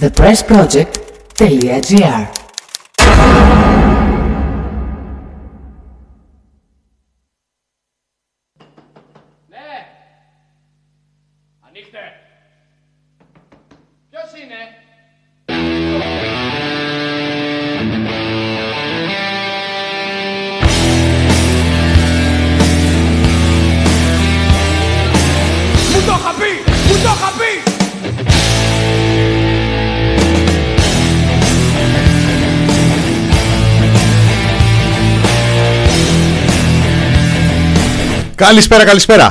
thepressproject.gr Ναι. Καλησπέρα, καλησπέρα.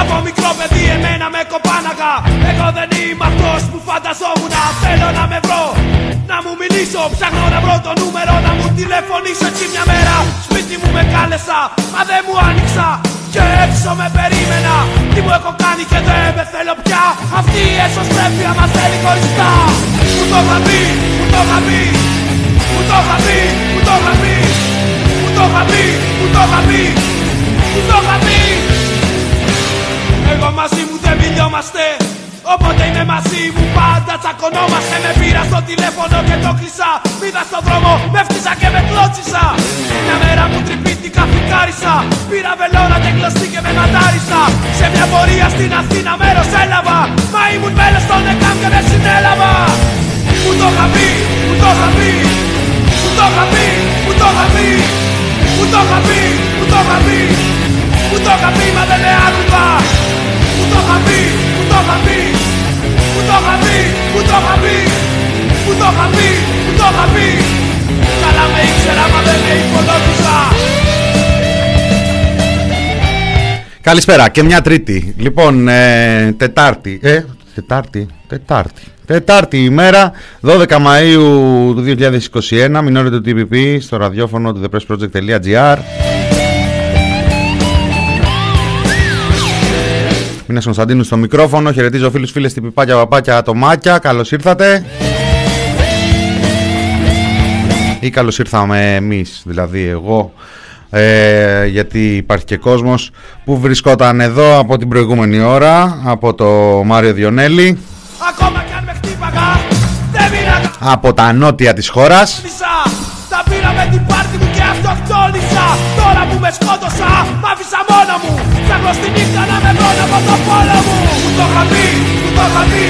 Από μικρό παιδί εμένα με κοπάναγα. Εγώ δεν είμαι αυτός που φανταζόμουν. Θέλω να με βρω, να μου μιλήσω. Ψάχνω να βρω το νούμερο, να μου τηλεφωνήσω Έτσι μια μέρα. Σπίτι μου με κάλεσα Μα δεν μου άνοιξα. Και έξω με περίμενα. Τι μου έχω κάνει και δεν με θέλω πια. Αυτή η εσωστρέφεια μας θέλει χωριστά. Μου το είχα πει, μου το είχα πει. Μου το είχα πει, μου το είχα πει. Μου το είχα πει, μου το είχα πει. Μου το είχα πει εγώ μαζί μου δεν μιλιόμαστε Όποτε είμαι μαζί μου πάντα. Τσακωνόμαστε Με πήρα στο τηλέφωνο και το κλείσα Μίδα στον δρόμο, με φτύσα και με κλώτσισα. Μια μέρα μου τρυπήθηκα, φυκάρισα. Πήρα βελόνα και κλωστή και με ματάρισα. Σε μια πορεία στην Αθήνα μέρος έλαβα. Μα ήμουν μέλος των ΕΚΑΜ και με συνέλαβα. Μου το είχα πει, μου το είχα πει. Μου το είχα πει, μου το είχα πει. Μου το είχα πει, μου το είχα πει. Μου το είχα πει μα δεν με άκουγα Μου το είχα πει, μου το είχα πει Μου το είχα πει, μου το είχα πει Μου το είχα πει, μου το είχα πει Καλά με ήξερα μα δεν με υπολόγιζα Καλησπέρα και μια τρίτη. Λοιπόν, ε, Τετάρτη. Ε, Τετάρτη. Τετάρτη. Τετάρτη ημέρα, 12 Μαΐου του 2021, μηνώνεται το TPP στο ραδιόφωνο του thepressproject.gr Μήνας Κωνσταντίνου στο μικρόφωνο, χαιρετίζω φίλους, φίλες, τυπιπάκια, παπάκια, ατομάκια, καλώς ήρθατε. Ή καλώς ήρθαμε εμείς, δηλαδή εγώ. Ε, γιατί υπάρχει και κόσμος που βρισκόταν εδώ από την προηγούμενη ώρα από το Μάριο Διονέλη. Ακόμα κι αν με χτύπαγα Δεν μοίρακα από τα νότια της χώρας. Τα πήρα με την πάρτι μου και αυτοκτόνησα. Τώρα που με σκότωσα μ' άφησα μόνα μου Ψάχνω στη νύχτα να με βρω από το πόλο μου Μου το είχα πει, μου το είχα πει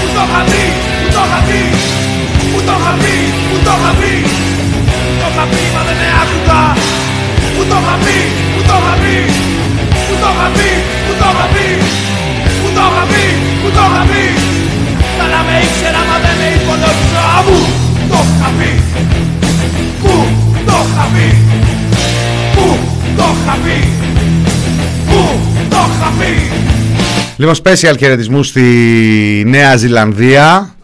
Μου το είχα πει, μου το είχα πει Μου το είχα πει, μου το είχα πει Μου το είχα πει μα δεν με άκουγα Μου το είχα πει, μου το είχα πει Μου το είχα πει, μου το είχα πει Μου το είχα πει, μου το είχα πει Καλά με ήξερα μα δεν με υπολόγιζα Μου το είχα πει Μου το είχα πει Μου το είχα πει Μου το είχα πει Λοιπόν, special χαιρετισμούς στη Νέα Ζηλανδία.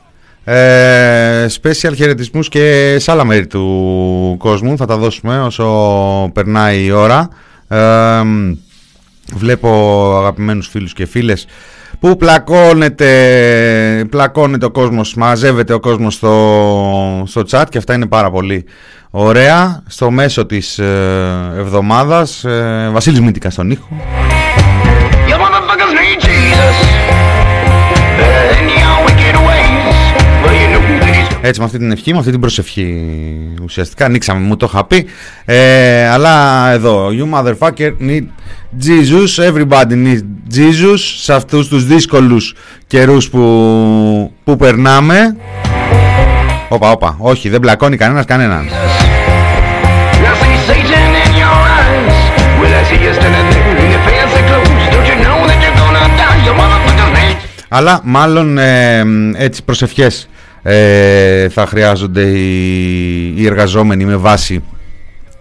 Ε, special χαιρετισμούς και σε άλλα μέρη του κόσμου. Θα τα δώσουμε όσο περνάει η ώρα. Ε, βλέπω αγαπημένους φίλους και φίλες που πλακώνεται, πλακώνεται ο κόσμος, μαζεύεται ο κόσμος στο, στο chat και αυτά είναι πάρα πολύ ωραία. Στο μέσο της ε, εβδομάδας, ε, Βασίλης Μήτικα στον ήχο. You motherfuckers need Jesus. And your wicked ways. Well, you know that he's Έτσι με αυτή την ευχή, με αυτή την προσευχή ουσιαστικά ανοίξαμε, μου το είχα πει ε, αλλά εδώ, you motherfucker need Jesus, everybody need Jesus σε αυτούς τους δύσκολους καιρούς που, που περνάμε Όπα, όπα, όχι, δεν μπλακώνει κανένας κανέναν Αλλά μάλλον ε, έτσι προσευχές ε, θα χρειάζονται οι, οι εργαζόμενοι με βάση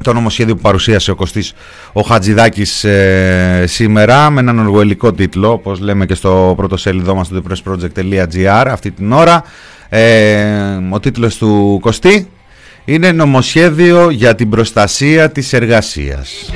το νομοσχέδιο που παρουσίασε ο Κωστής ο Χατζηδάκης ε, σήμερα με έναν οργοελικό τίτλο όπως λέμε και στο πρώτο σέλιδό μας του thepressproject.gr αυτή την ώρα. Ε, ο τίτλος του Κωστή είναι νομοσχέδιο για την προστασία της εργασίας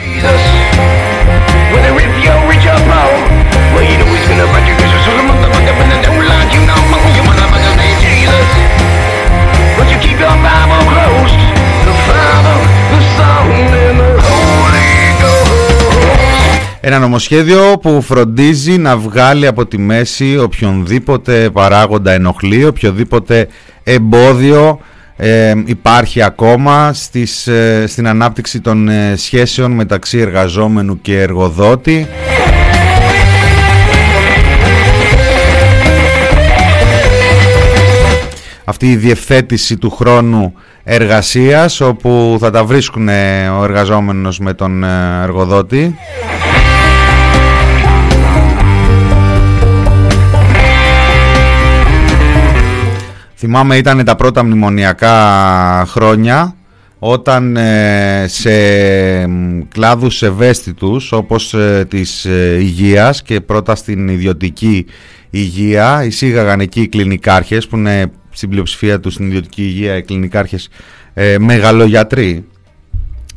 Ένα νομοσχέδιο που φροντίζει να βγάλει από τη μέση οποιονδήποτε παράγοντα ενοχλεί, οποιοδήποτε εμπόδιο ε, υπάρχει ακόμα στις, ε, στην ανάπτυξη των ε, σχέσεων μεταξύ εργαζόμενου και εργοδότη. Αυτή η διευθέτηση του χρόνου εργασίας όπου θα τα βρίσκουν ο εργαζόμενος με τον εργοδότη. Θυμάμαι ήταν τα πρώτα μνημονιακά χρόνια όταν ε, σε κλάδους ευαίσθητους όπως ε, της ε, υγείας και πρώτα στην ιδιωτική υγεία εισήγαγαν εκεί οι κλινικάρχες που είναι στην πλειοψηφία του στην ιδιωτική υγεία οι κλινικάρχες ε, μεγαλογιατροί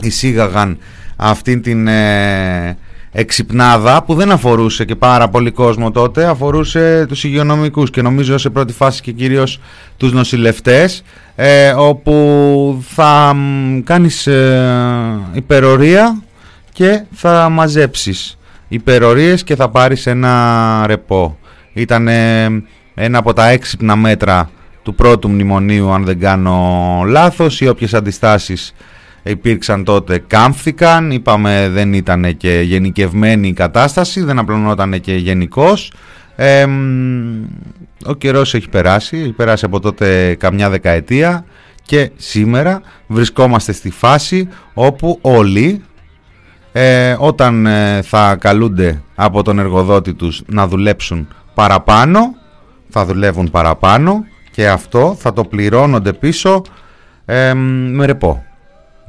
εισήγαγαν αυτήν την εξυπνάδα που δεν αφορούσε και πάρα πολύ κόσμο τότε, αφορούσε τους υγειονομικούς και νομίζω σε πρώτη φάση και κυρίως τους νοσηλευτές ε, όπου θα κάνεις ε, υπερορία και θα μαζέψεις υπερορίες και θα πάρεις ένα ρεπό. Ήταν ένα από τα έξυπνα μέτρα του πρώτου μνημονίου αν δεν κάνω λάθος ή όποιες αντιστάσεις υπήρξαν τότε κάμφθηκαν, είπαμε δεν ήταν και γενικευμένη η κατάσταση, δεν απλωνόταν και γενικώς. ο καιρός έχει περάσει, έχει περάσει από τότε καμιά δεκαετία και σήμερα βρισκόμαστε στη φάση όπου όλοι ε, όταν ε, θα καλούνται από τον εργοδότη τους να δουλέψουν παραπάνω θα δουλεύουν παραπάνω και αυτό θα το πληρώνονται πίσω με ρεπό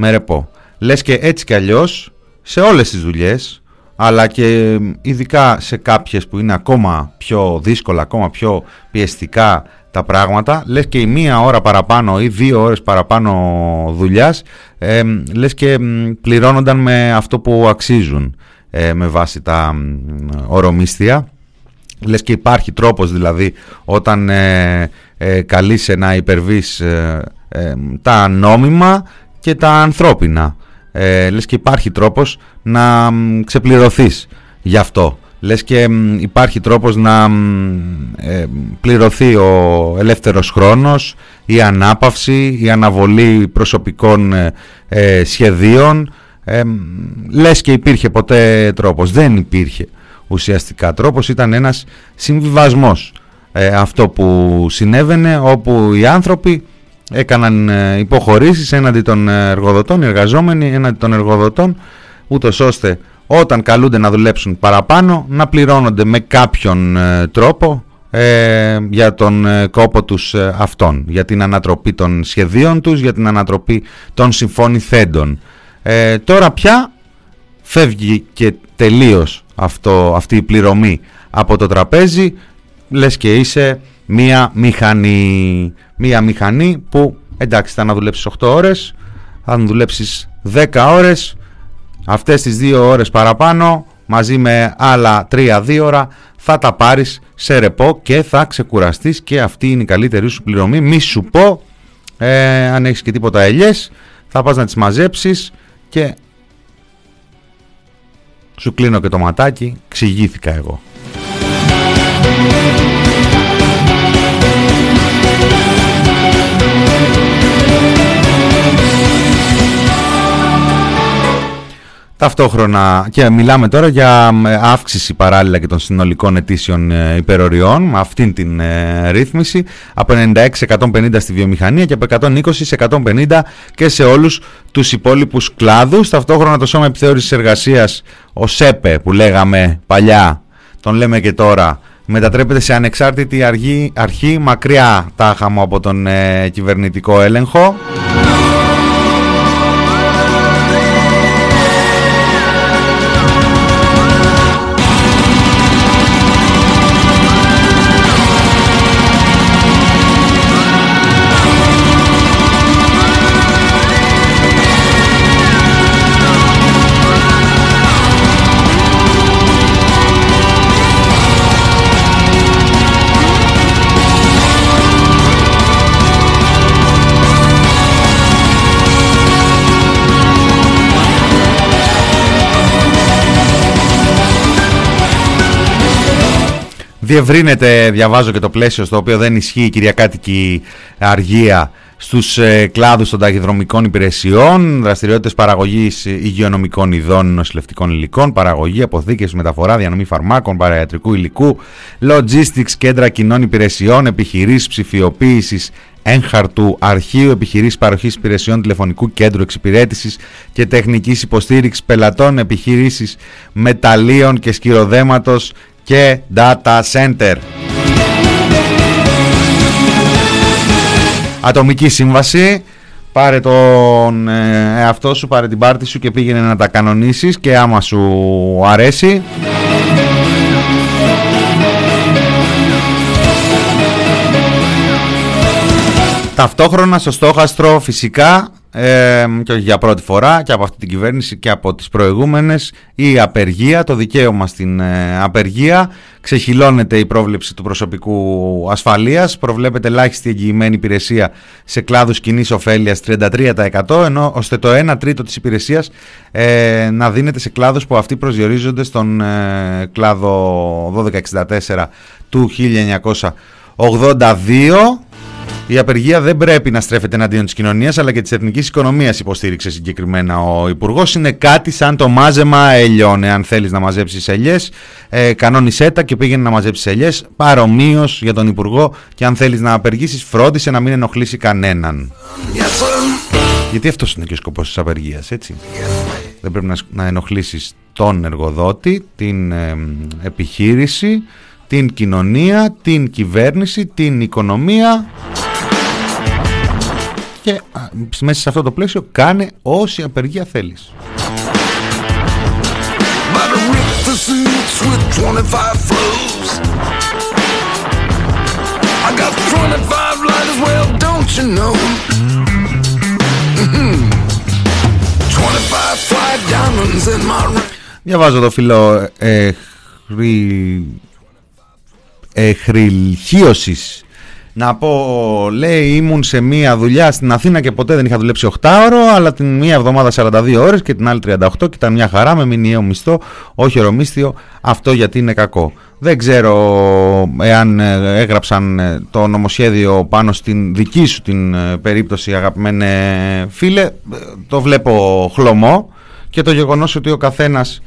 με ρεπό. Λες και έτσι κι αλλιώς σε όλες τις δουλειές αλλά και ειδικά σε κάποιες που είναι ακόμα πιο δύσκολα, ακόμα πιο πιεστικά τα πράγματα, λες και η μία ώρα παραπάνω ή δύο ώρες παραπάνω δουλειάς, ε, λες και πληρώνονταν με αυτό που αξίζουν ε, με βάση τα ορομίσθια. Λες και υπάρχει τρόπος δηλαδή όταν ε, ε, καλείσαι να υπερβείς ε, ε, τα νόμιμα και τα ανθρώπινα. Ε, λες και υπάρχει τρόπος να ξεπληρωθείς γι' αυτό. Λες και υπάρχει τρόπος να ε, πληρωθεί ο ελεύθερος χρόνος, η ανάπαυση, η αναβολή προσωπικών ε, ε σχεδίων. Ε, λες και υπήρχε ποτέ τρόπος. Δεν υπήρχε ουσιαστικά τρόπος. Ήταν ένας συμβιβασμός αυτό που συνέβαινε όπου οι άνθρωποι έκαναν ε, υποχωρήσεις έναντι των εργοδοτών, οι εργαζόμενοι έναντι των εργοδοτών, ούτως ώστε όταν καλούνται να δουλέψουν παραπάνω να πληρώνονται με κάποιον ε, τρόπο ε, για τον κόπο τους αυτών, για την ανατροπή των σχεδίων τους, για την ανατροπή των συμφωνηθέντων. τώρα πια φεύγει και τελείως αυτό, αυτή η πληρωμή από το τραπέζι, λες και είσαι μία μηχανή. Μία μηχανή που εντάξει θα να δουλέψεις 8 ώρες, αν δουλέψεις 10 ώρες, αυτές τις 2 ώρες παραπάνω μαζί με άλλα 3-2 ώρα θα τα πάρεις σε ρεπό και θα ξεκουραστείς και αυτή είναι η καλύτερη σου πληρωμή. Μη σου πω ε, αν έχεις και τίποτα ελιές θα πας να τις μαζέψεις και σου κλείνω και το ματάκι, ξηγήθηκα εγώ. Ταυτόχρονα και μιλάμε τώρα για αύξηση παράλληλα και των συνολικών ετήσιων ε, υπεροριών με αυτήν την ε, ρύθμιση από 96-150 στη βιομηχανία και από 120-150 και σε όλους τους υπόλοιπους κλάδους. Ταυτόχρονα το Σώμα Επιθεώρησης Εργασίας, ο ΣΕΠΕ που λέγαμε παλιά, τον λέμε και τώρα, μετατρέπεται σε ανεξάρτητη αρχή, αρχή μακριά τάχα μου από τον ε, κυβερνητικό έλεγχο. Διευρύνεται, διαβάζω και το πλαίσιο στο οποίο δεν ισχύει η κυριακάτικη αργία στους ε, κλάδους των ταχυδρομικών υπηρεσιών, δραστηριότητες παραγωγής υγειονομικών ειδών νοσηλευτικών υλικών, παραγωγή, αποθήκες, μεταφορά, διανομή φαρμάκων, παραγιατρικού υλικού, logistics, κέντρα κοινών υπηρεσιών, επιχειρήσεις ψηφιοποίησης, έγχαρτου αρχείου επιχειρήσεις παροχής υπηρεσιών τηλεφωνικού κέντρου εξυπηρέτησης και τεχνικής υποστήριξης πελατών, επιχειρήσεις μεταλλίων και σκυροδέματος και data center. Ατομική σύμβαση. Πάρε τον ε, εαυτό σου, πάρε την πάρτη σου και πήγαινε να τα κανονίσεις και άμα σου αρέσει. Ταυτόχρονα στο στόχαστρο φυσικά ε, και όχι για πρώτη φορά και από αυτή την κυβέρνηση και από τις προηγούμενες η απεργία, το δικαίωμα στην ε, απεργία. Ξεχυλώνεται η πρόβλεψη του προσωπικού ασφαλείας. Προβλέπεται ελάχιστη εγγυημένη υπηρεσία σε κλάδους κοινής ωφέλειας 33% ενώ ώστε το 1 τρίτο της υπηρεσίας ε, να δίνεται σε κλάδους που αυτοί προσδιορίζονται στον ε, κλάδο 1264 του 1982 η απεργία δεν πρέπει να στρέφεται εναντίον της κοινωνίας αλλά και της εθνικής οικονομίας, υποστήριξε συγκεκριμένα ο Υπουργός. Είναι κάτι σαν το μάζεμα ελιών. Αν θέλεις να μαζέψεις ελιέ, ε, κανόνισέ τα και πήγαινε να μαζέψεις ελιέ. Παρομοίως για τον Υπουργό και αν θέλεις να απεργήσεις, φρόντισε να μην ενοχλήσει κανέναν. Γιατί αυτός είναι και ο σκοπός της απεργίας, έτσι. Δεν πρέπει να, να ενοχλήσεις τον εργοδότη, την ε, επιχείρηση, την κοινωνία, την κυβέρνηση, την οικονομία και μέσα σε αυτό το πλαίσιο κάνε όση απεργία θέλεις. Διαβάζω το φίλο ε, εχρηλχίωσης να πω, λέει, ήμουν σε μία δουλειά στην Αθήνα και ποτέ δεν είχα δουλέψει 8 ώρο, αλλά την μία εβδομάδα 42 ώρες και την άλλη 38 και ήταν μια χαρά με μηνιαίο μισθό, όχι ορομίσθιο, αυτό γιατί είναι κακό. Δεν ξέρω εάν ε, έγραψαν ε, το νομοσχέδιο πάνω στην δική σου την ε, περίπτωση αγαπημένε φίλε, το βλέπω χλωμό και το γεγονός ότι ο καθένας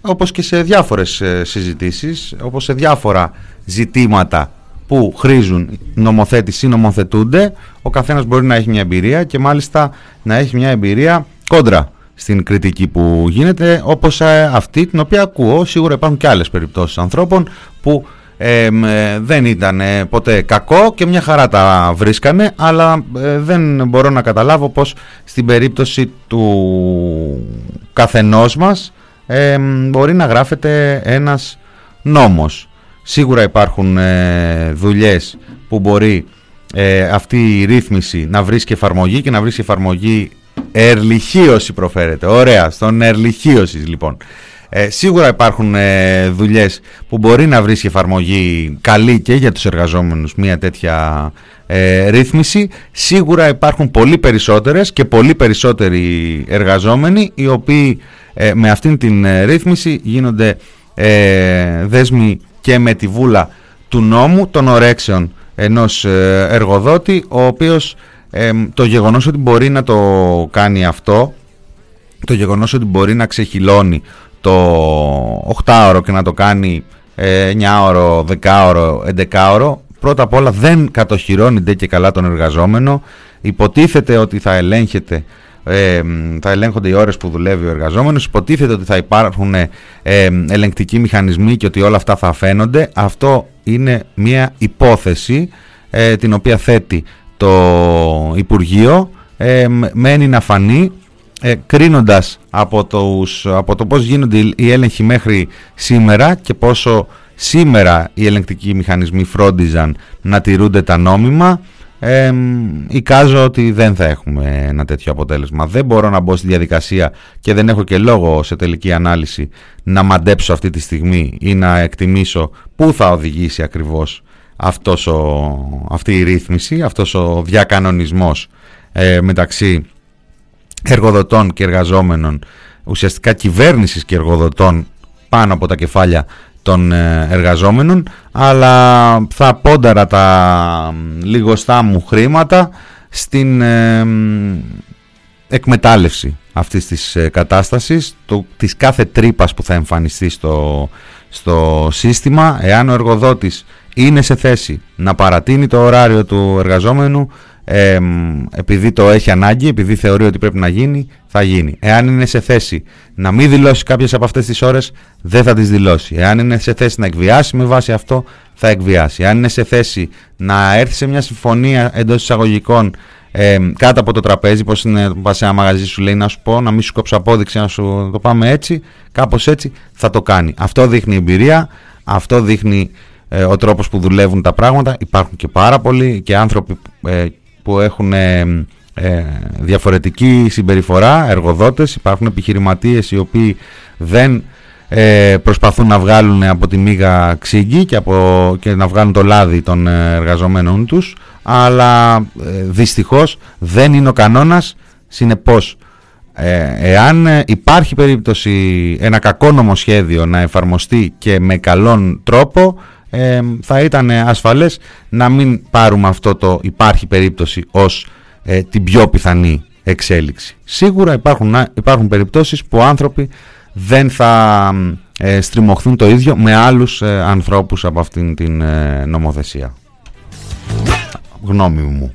όπως και σε διάφορες συζητήσεις, όπως σε διάφορα ζητήματα που χρήζουν νομοθέτηση ή νομοθετούνται, ο καθένας μπορεί να έχει μια εμπειρία και μάλιστα να έχει μια εμπειρία κόντρα στην κριτική που γίνεται, όπως ε, αυτή την οποία ακούω. Σίγουρα υπάρχουν και άλλες περιπτώσεις ανθρώπων που ε, δεν ήταν ποτέ κακό και μια χαρά τα βρίσκανε, αλλά ε, δεν μπορώ να καταλάβω πως στην περίπτωση του καθενός μας μπορεί να γράφεται ένας νόμος. Σίγουρα υπάρχουν ε, δουλειές που μπορεί ε, αυτή η ρύθμιση να βρίσκει εφαρμογή και να βρίσκει εφαρμογή ερλυχίωση προφέρεται. Ωραία, στον ερλυχίωση λοιπόν. Ε, σίγουρα υπάρχουν ε, δουλειές που μπορεί να βρίσκει εφαρμογή καλή και για τους εργαζόμενους μια τέτοια ε, ρύθμιση. Σίγουρα υπάρχουν πολύ περισσότερες και πολύ περισσότεροι εργαζόμενοι οι οποίοι ε, με αυτήν την ρύθμιση γίνονται δέσμοι και με τη βούλα του νόμου των ορέξεων ενός ε, εργοδότη ο οποίος το γεγονός ότι μπορεί να το κάνει αυτό το γεγονός ότι μπορεί να ξεχυλώνει το 8ωρο και να το κάνει 9ωρο, 10ωρο, 11ωρο πρώτα απ' όλα δεν κατοχυρώνει και καλά τον εργαζόμενο. Υποτίθεται ότι θα ελέγχεται ε, θα ελέγχονται οι ώρες που δουλεύει ο εργαζόμενος. Υποτίθεται ότι θα υπάρχουν ε, ελεγκτικοί μηχανισμοί και ότι όλα αυτά θα φαίνονται. Αυτό είναι μια υπόθεση ε, την οποία θέτει το Υπουργείο. Ε, μένει να φανεί ε, κρίνοντας από, τους, από το πώς γίνονται οι έλεγχοι μέχρι σήμερα και πόσο σήμερα οι ελεγκτικοί μηχανισμοί φρόντιζαν να τηρούνται τα νόμιμα ε, εικάζω ότι δεν θα έχουμε ένα τέτοιο αποτέλεσμα. Δεν μπορώ να μπω στη διαδικασία και δεν έχω και λόγο σε τελική ανάλυση να μαντέψω αυτή τη στιγμή ή να εκτιμήσω πού θα οδηγήσει ακριβώς αυτός ο, αυτή η ρύθμιση, αυτός ο διακανονισμός ε, μεταξύ εργοδοτών και εργαζόμενων, ουσιαστικά κυβέρνησης και εργοδοτών πάνω από τα κεφάλια των ε, εργαζόμενων αλλά θα πόνταρα τα λιγοστά μου χρήματα στην ε, εκμετάλλευση αυτής της ε, κατάστασης το, της κάθε τρύπας που θα εμφανιστεί στο, στο σύστημα. Εάν ο εργοδότης είναι σε θέση να παρατείνει το ωράριο του εργαζόμενου επειδή το έχει ανάγκη, επειδή θεωρεί ότι πρέπει να γίνει, θα γίνει. Εάν είναι σε θέση να μην δηλώσει κάποιες από αυτές τις ώρες, δεν θα τις δηλώσει. Εάν είναι σε θέση να εκβιάσει με βάση αυτό, θα εκβιάσει. Εάν είναι σε θέση να έρθει σε μια συμφωνία εντός εισαγωγικών ε, κάτω από το τραπέζι, πως είναι πας σε ένα μαγαζί σου λέει να σου πω, να μην σου κόψω απόδειξη, να σου το πάμε έτσι, κάπως έτσι, θα το κάνει. Αυτό δείχνει εμπειρία, αυτό δείχνει ε, ο τρόπος που δουλεύουν τα πράγματα. Υπάρχουν και πάρα πολλοί και άνθρωποι ε, που έχουν ε, ε, διαφορετική συμπεριφορά, εργοδότες, υπάρχουν επιχειρηματίες οι οποίοι δεν ε, προσπαθούν να βγάλουν από τη μίγα ξύγκη και, από, και να βγάλουν το λάδι των εργαζομένων τους, αλλά ε, δυστυχώς δεν είναι ο κανόνας, συνεπώς εάν υπάρχει περίπτωση ένα κακό νομοσχέδιο να εφαρμοστεί και με καλόν τρόπο θα ήταν ασφαλές να μην πάρουμε αυτό το υπάρχει περίπτωση ως ε, την πιο πιθανή εξέλιξη. Σίγουρα υπάρχουν, υπάρχουν περιπτώσεις που άνθρωποι δεν θα ε, στριμωχθούν το ίδιο με άλλους ε, ανθρώπους από αυτήν την ε, νομοθεσία. Γνώμη μου.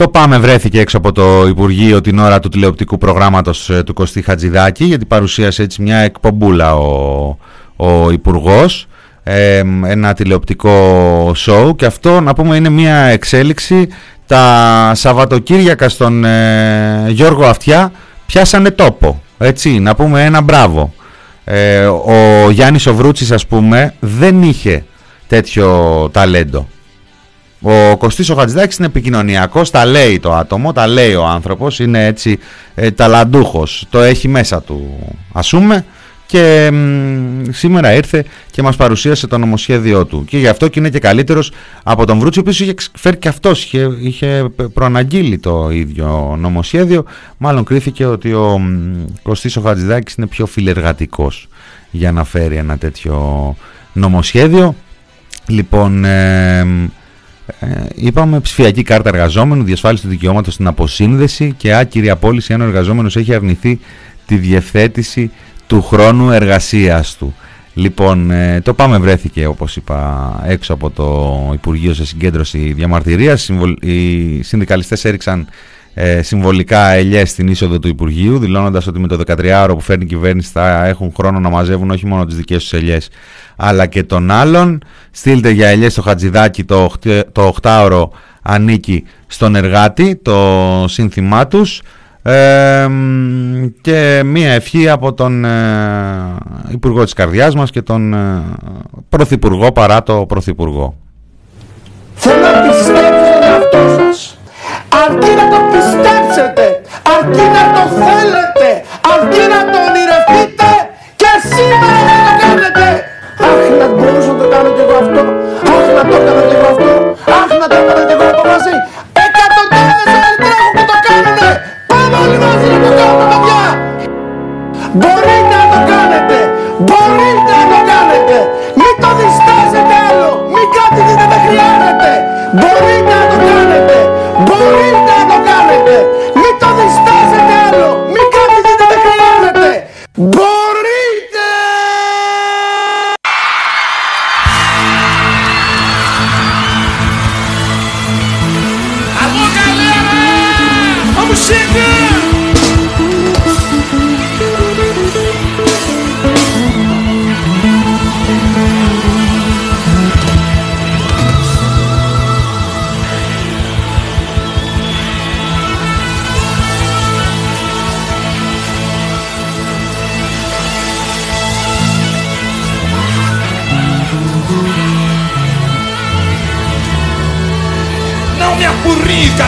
Το ΠΑΜΕ βρέθηκε έξω από το Υπουργείο την ώρα του τηλεοπτικού προγράμματος ε, του Κωστή Χατζηδάκη γιατί παρουσίασε έτσι μια εκπομπούλα ο, ο Υπουργός ένα τηλεοπτικό σοου και αυτό να πούμε είναι μια εξέλιξη. Τα Σαββατοκύριακα στον ε, Γιώργο Αυτιά πιάσανε τόπο έτσι να πούμε ένα μπράβο. Ε, ο Γιάννης Οβρούτσης ας πούμε δεν είχε τέτοιο ταλέντο ο Κωστής ο Χατζηδάκης είναι επικοινωνιακός, τα λέει το άτομο, τα λέει ο άνθρωπος, είναι έτσι ε, ταλαντούχος, το έχει μέσα του ας πούμε και σήμερα ήρθε και μας παρουσίασε το νομοσχέδιό του. Και γι' αυτό και είναι και καλύτερος από τον Βρούτσι ο οποίος είχε φέρει και αυτός, είχε, είχε προαναγγείλει το ίδιο νομοσχέδιο. Μάλλον κρίθηκε ότι ο Κωστής ο Χατζηδάκης είναι πιο φιλεργατικός για να φέρει ένα τέτοιο νομοσχέδιο. Λοιπόν ε, είπαμε ψηφιακή κάρτα εργαζόμενου, διασφάλιση του δικαιώματος στην αποσύνδεση και άκυρη απόλυση αν ο εργαζόμενος έχει αρνηθεί τη διευθέτηση του χρόνου εργασίας του. Λοιπόν, ε, το πάμε βρέθηκε όπως είπα έξω από το Υπουργείο σε συγκέντρωση διαμαρτυρίας. Οι συνδικαλιστές έριξαν ε, συμβολικά ελιές στην είσοδο του Υπουργείου δηλώνοντας ότι με το 13ωρο που φέρνει η κυβέρνηση θα έχουν χρόνο να μαζεύουν όχι μόνο τις δικές τους ελιές αλλά και των άλλων. Στείλτε για ελιές στο Χατζηδάκι το, το 8ωρο ανήκει στον εργάτη, το σύνθημά τους. και μία ευχή από τον ε, Υπουργό της Καρδιάς μας και τον ε, Πρωθυπουργό παρά το Πρωθυπουργό. Θέλω να πιστέψετε αυτό σας. Αρκεί να το πιστέψετε, αρκεί να το θέλετε, αρκεί να το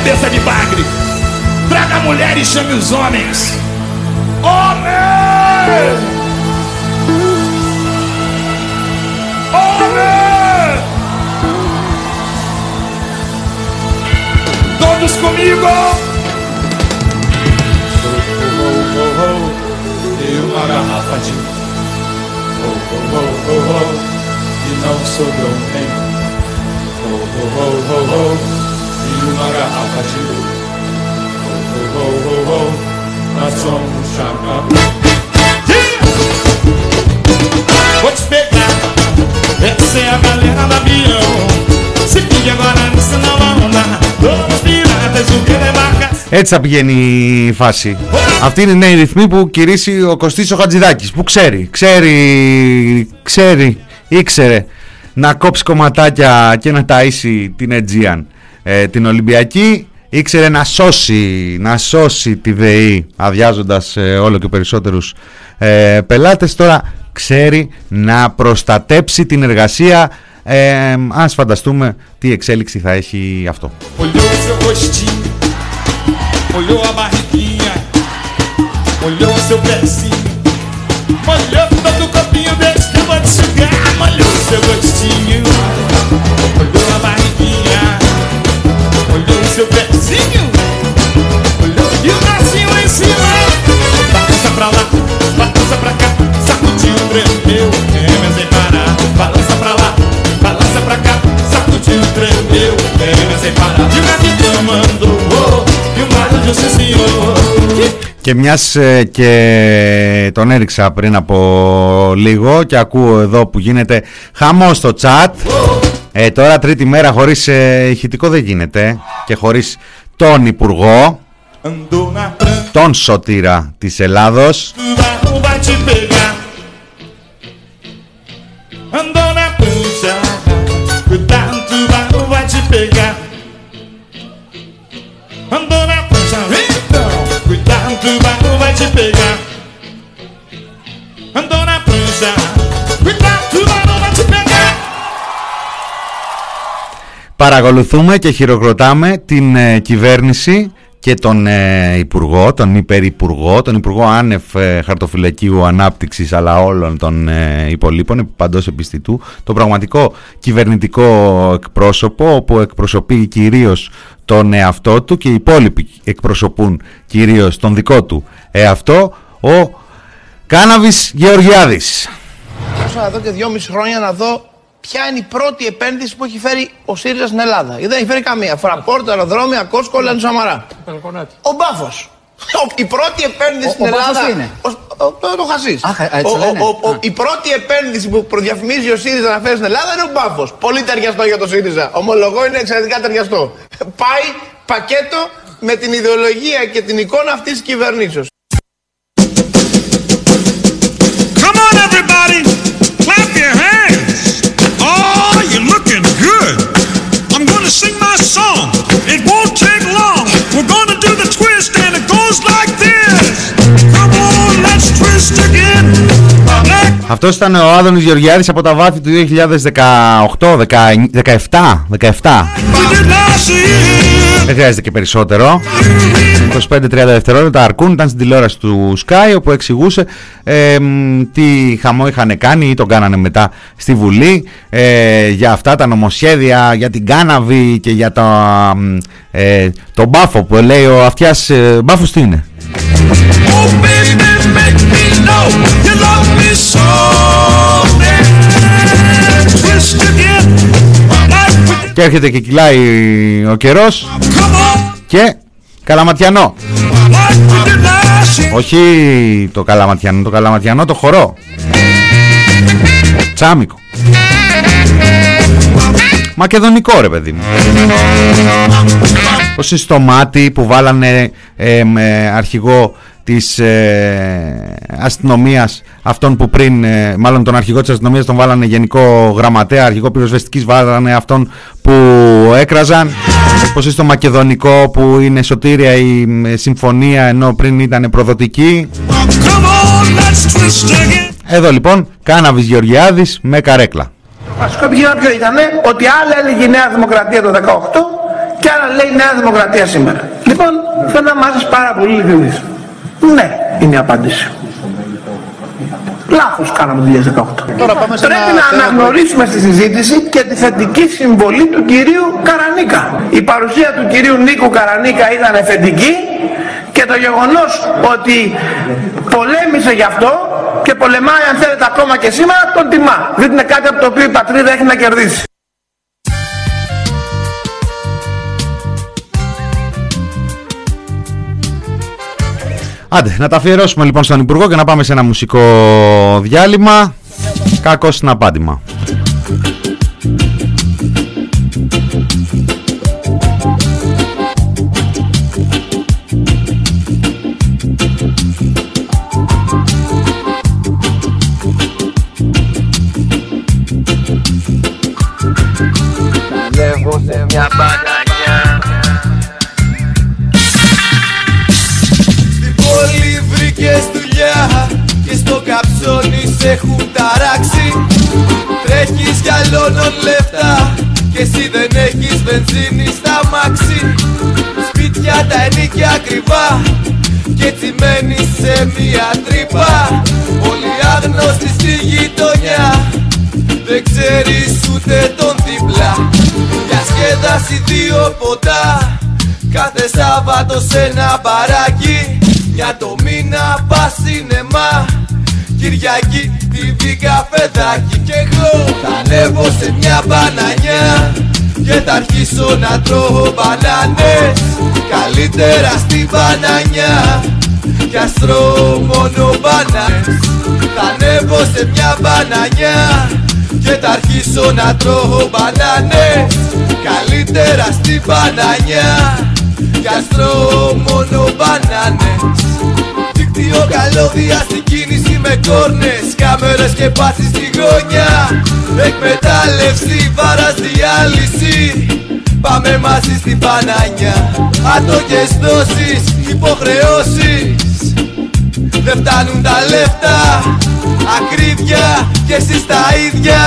cabeça de bagre. Traga a mulher e chame os homens. Homem! Homem! Todos comigo! E uma garrafa de oh, oh, oh, oh, oh, e não sobrou nem Έτσι θα πηγαίνει η φάση. Αυτή είναι η νέη ρυθμή που κηρύσσει ο Κωστής ο που ξέρει, ξέρει, ξέρει, ήξερε να κόψει κομματάκια και να ταΐσει την Αιτζίαν ε, την Ολυμπιακή ήξερε να σώσει, να σώσει τη ΔΕΗ αδειάζοντας ε, όλο και περισσότερους ε, πελάτες. Τώρα ξέρει να προστατέψει την εργασία. Ε, ας φανταστούμε τι εξέλιξη θα έχει αυτό. Olhou seu rostinho, olhou a barriguinha, olhou seu pezinho, olhou todo o copinho desse que eu vou te sugar, olhou seu rostinho, sacudiu, tremeu, gêmea sem parar, e o capitão mandou, oh, e o marido disse senhor, Και μιας ε, και τον έριξα πριν από λίγο και ακούω εδώ που γίνεται χαμός στο chat. Ε, Τώρα τρίτη μέρα χωρίς ε, ηχητικό δεν γίνεται και χωρίς τον Υπουργό, andou na prancha. τον Σωτήρα της Ελλάδος te pegar. Andou na prancha, cuidado, tubarão vai te pegar. Παρακολουθούμε και χειροκροτάμε την ε, κυβέρνηση και τον ε, Υπουργό, τον Υπερυπουργό, τον Υπουργό Άνευ ε, Χαρτοφυλακίου Ανάπτυξης αλλά όλων των ε, υπολείπων επί παντός επιστητού, το πραγματικό κυβερνητικό εκπρόσωπο όπου εκπροσωπεί κυρίως τον εαυτό του και οι υπόλοιποι εκπροσωπούν κυρίως τον δικό του εαυτό, ο Κάναβης Γεωργιάδης. Ήρθα εδώ και δυόμιση χρόνια να δω ποια είναι η πρώτη επένδυση που έχει φέρει ο ΣΥΡΙΖΑ στην Ελλάδα. Δεν έχει φέρει καμία. Φραπόρτα, αεροδρόμια, Κόσκο, Λαν Σαμαρά. Ο Μπάφος. Η πρώτη επένδυση Ο- στην ο Μπάφος Ελλάδα. τι είναι; Ο- ο- Το, το χασίς. Α, χα- έτσι Ο- λένε. ο- ο- Α. Η πρώτη επένδυση που προδιαφημίζει ο ΣΥΡΙΖΑ να φέρει στην Ελλάδα είναι ο Μπάφος. Πολύ ταιριαστό για το ΣΥΡΙΖΑ. Ομολογώ είναι εξαιρετικά ταιριαστό. Πάει πακέτο με την ιδεολογία και την εικόνα αυτής της κυβερνήσεως. Come on, everybody, Αυτός ήταν ο Άδωνης Γεωργιάδης από τα βάθη του 2018, 17, 17. we did last year. Δεν χρειάζεται και περισσότερο. 25-30 δευτερόλεπτα αρκούν. Ήταν στην τηλεόραση του Sky όπου εξηγούσε ε, μ, τι χαμό είχαν κάνει ή τον κάνανε μετά στη Βουλή ε, για αυτά τα νομοσχέδια, για την κάναβη και για το, μ, ε, τον μπάφο που λέει ο αυτιάς. Ε, μπάφος τι είναι; Oh, baby, make me know you love me so. Let's twist again. Like we Και έρχεται και κυλάει ο καιρός come on, και καλαματιανό. like we did last year. Όχι το καλαματιανό, το καλαματιανό το χορό. Τσάμικο. Μακεδονικό ρε παιδί μου. Πως στο μάτι που βάλανε ε, με αρχηγό της ε, αστυνομίας αυτόν που πριν, ε, μάλλον τον αρχηγό της αστυνομίας τον βάλανε γενικό γραμματέα, αρχηγό πυροσβεστικής βάλανε αυτόν που έκραζαν πως στο μακεδονικό που είναι σωτήρια η ε, συμφωνία ενώ πριν ήταν προδοτική Come on, let's twist again. εδώ λοιπόν Κάναβης Γεωργιάδης με καρέκλα Το βασικό επιχείρημα ποιο ήταν ότι άλλα έλεγε η Νέα Δημοκρατία το 18 και άλλα λέει Νέα Δημοκρατία σήμερα. Λοιπόν, θέλω να είμαστε πάρα πολύ ειλικρινείς. Ναι, είναι η απάντηση. Λάθος κάναμε το 2018. Τώρα πάμε σε Πρέπει ένα να θέμα που- αναγνωρίσουμε στη συζήτηση και τη θετική συμβολή του κυρίου Καρανίκα. Η παρουσία του κυρίου Νίκου Καρανίκα ήταν εφεντική και το γεγονός ότι πολέμησε γι' αυτό και πολεμάει αν θέλετε ακόμα και σήμερα τον τιμά. Διότι είναι κάτι από το οποίο η πατρίδα έχει να κερδίσει. Άντε, να τα αφιερώσουμε λοιπόν στον Υπουργό και να πάμε σε ένα μουσικό διάλειμμα. Κακό συναπάντημα. Βενζίνη στα μάξι. Σπίτια τα ενίκια ακριβά και έτσι μένεις σε μια τρύπα. Όλοι άγνωστοι στη γειτονιά δεν ξέρεις ούτε τον δίπλα Για σκέδαση δύο ποτά Κάθε Σάββατο σε ένα μπαράκι. Μια το μήνα πας σινεμά Κυριακή TV καφεδάκι Κι εγώ θα ανέβω σε μια μπανανιά Και θα αρχίσω να τρώω μπανάνες Καλύτερα στη μπανανιά. Κι ας τρώω μόνο μπανάνες Θα ανέβω σε μια μπανανιά. Και θα αρχίσω να τρώω μπανάνες Καλύτερα στη μπανανιά. Κι ας τρώω μόνο μπανάνες. Δίκτυο καλώδια στην κίνηση με κόρνες Κάμερες και πάση στη γωνιά Εκμετάλλευση, βάρας, διάλυση Πάμε μαζί στην μπανάνια Άτοκες δόσεις, υποχρεώσεις. Δεν φτάνουν τα λεφτά. Ακρίβεια και εσείς τα ίδια.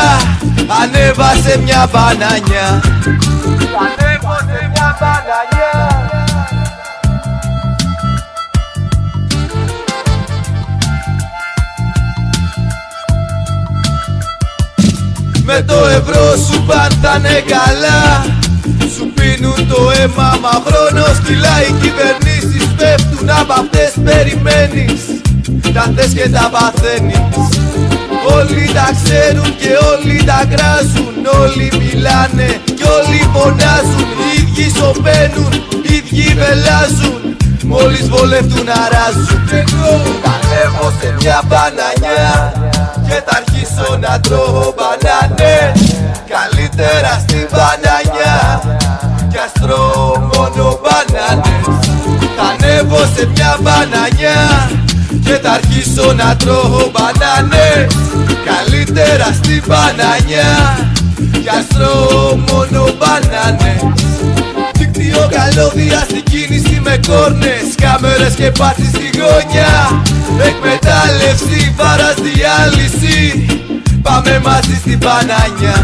Ανέβασε μια μπανάνια Ανέβασε μια μπανάνια Με το ευρώ σου παν θα είναι καλά. Σου πίνουν το αίμα μα χρόνος κυλάει. Οι κυβερνήσεις πέφτουν από αυτές περιμένεις. Τα θες και τα παθαίνεις. Όλοι τα ξέρουν και όλοι τα κράζουν. Όλοι μιλάνε και όλοι φωνάζουν. Οι ίδιοι σωπαίνουν, οι ίδιοι βελάζουν Μόλις βολευτούν αράζουν Κι εγώ θα ανέβω σε μια μπανανιά. Και θα αρχίσω να τρώω μπανάνες. Καλύτερα στην μπανανιά. Κι ας τρώω μόνο μπανάνες. Θα ανέβω σε μια μπανανιά. Και θα αρχίσω να τρώω μπανάνες. Καλύτερα στην μπανανιά. Κι ας τρώω μόνο μπανάνες Δίκτυο καλώδια στην κίνηση με κόρνες Κάμερες και πάση στη γωνιά. Εκμετάλλευση, βάρας, διάλυση. Πάμε μαζί στην μπανάνια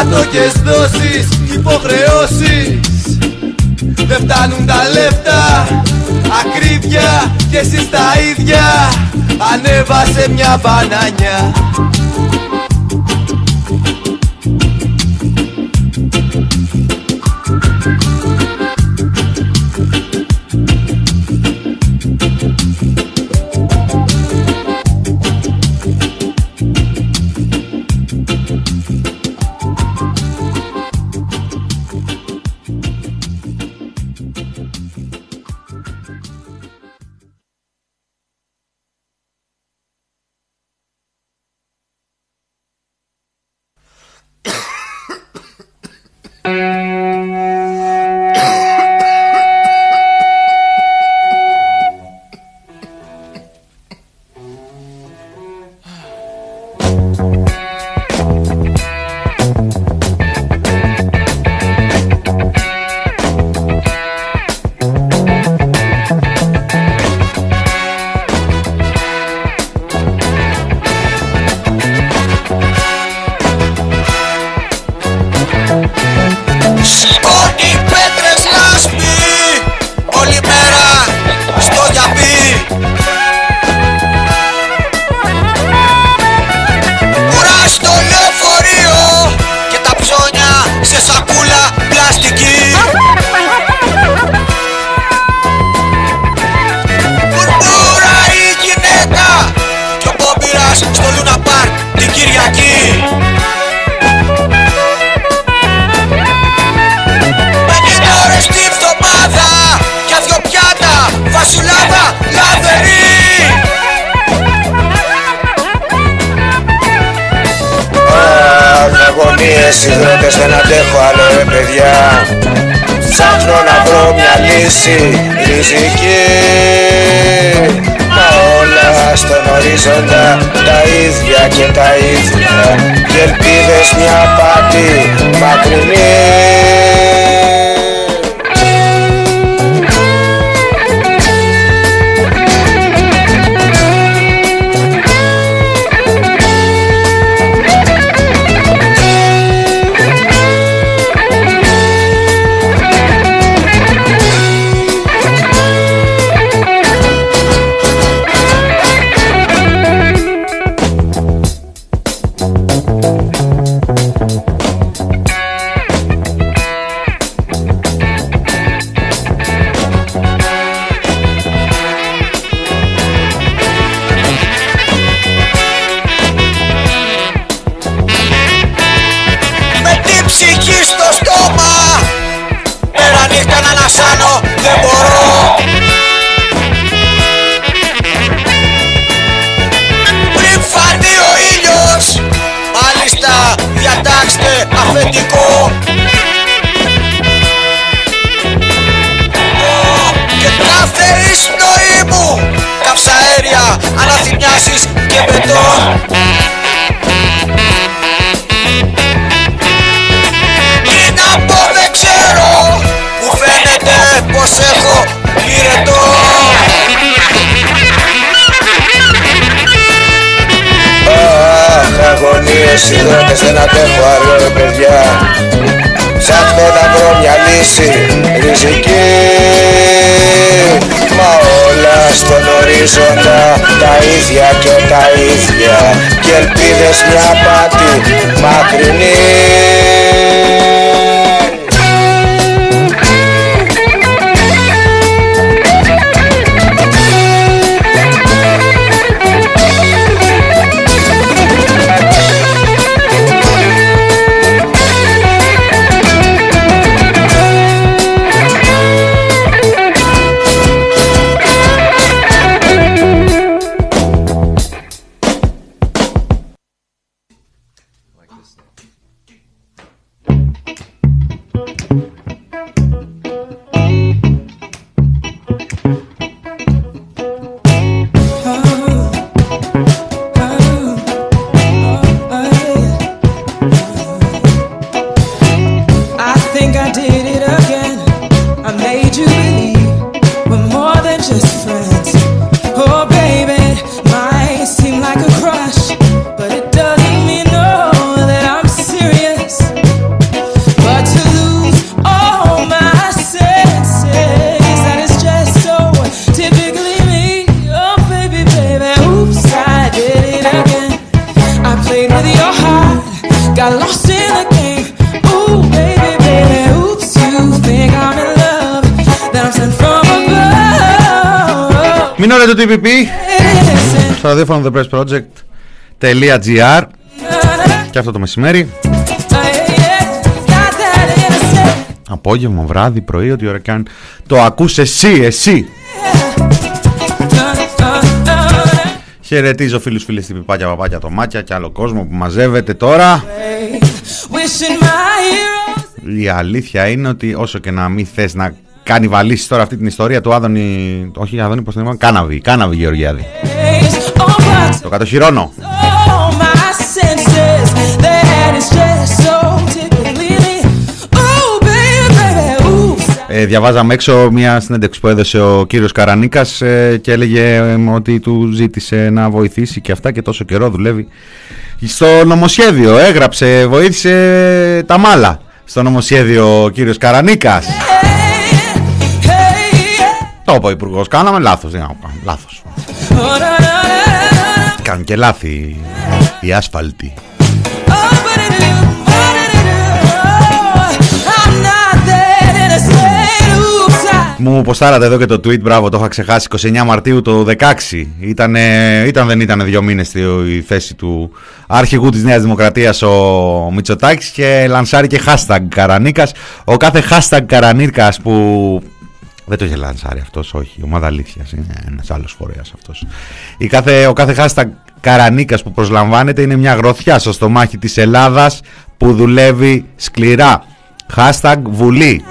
Άτοκες δόσεις, υποχρεώσεις. Δεν φτάνουν τα λεφτά Ακρίβεια και εσείς τα ίδια. Ανέβασε μια μπανάνια μια λύση ριζική. Μα όλα στον ορίζοντα τα ίδια και τα ίδια. Και ελπίδες μια πάτη μακρινή ορίζοντα τα ίδια και τα ίδια. Και ελπίδες μια πάτη μακρινή ραδιόφωνο thepressproject.gr και αυτό το μεσημέρι. Απόγευμα, βράδυ, πρωί, ό,τι ώρα και αν το ακούς εσύ, εσύ. Χαιρετίζω φίλους φίλες στην πιπάκια, παπάκια, το μάτια και άλλο κόσμο που μαζεύεται τώρα. Wishing my heroes Η αλήθεια είναι ότι όσο και να μην θες να κάνεις βαλίσεις τώρα αυτή την ιστορία του Άδωνη, όχι Άδωνη, πώς το είπαμε, Κάναβη, Κάναβη Γεωργιάδη. All but Το κατοχυρώνω. all my senses, that is just so typically me. Ooh, baby, baby, oops. Ε, διαβάζαμε έξω μια συνέντευξη που έδωσε ο κύριος Καρανίκας ε, και έλεγε ε, ότι του ζήτησε να βοηθήσει και αυτά και τόσο καιρό δουλεύει στο νομοσχέδιο. Έγραψε, βοήθησε τα μάλα στο νομοσχέδιο ο κύριος Καρανίκας. Hey, hey, Το είπε ο υπουργός, κάναμε λάθος. Δεν κάναμε, λάθος. oh, na, na, na, na, na. Κάνουν και λάθη οι άσφαλτοι. Oh, but it is, but it is, oh, I'm not that innocent. Oops, I Μου ποστάρατε εδώ και το tweet, μπράβο, το είχα ξεχάσει. 29 Μαρτίου το 16. Ήταν, ήταν δεν ήταν δύο μήνες στη θέση του αρχηγού της Νέας Δημοκρατίας ο Μητσοτάκης και λανσάρει και hashtag Καρανίκας. Ο κάθε hashtag Καρανίκας που Δεν το είχε λανσάρει αυτός, όχι. Η ομάδα αλήθειας είναι ένας άλλος φορέας αυτός. Η κάθε, ο κάθε hashtag Καρανίκας που προσλαμβάνεται είναι μια γροθιά στο στομάχι της Ελλάδας που δουλεύει σκληρά. Hashtag Βουλή.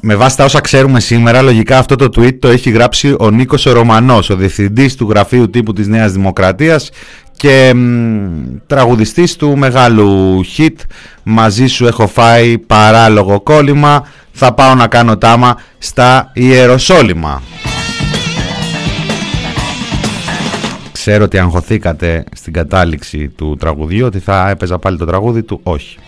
Με βάση τα όσα ξέρουμε σήμερα, λογικά αυτό το tweet το έχει γράψει ο Νίκος ο Ρωμανός, ο διευθυντής του γραφείου τύπου της Νέας Δημοκρατίας και μ, τραγουδιστής του μεγάλου hit «Μαζί σου έχω φάει παράλογο κόλλημα, θα πάω να κάνω τάμα στα Ιεροσόλυμα». Ξέρω ότι αγχωθήκατε στην κατάληξη του τραγουδιού ότι θα έπαιζα πάλι το τραγούδι του. Όχι.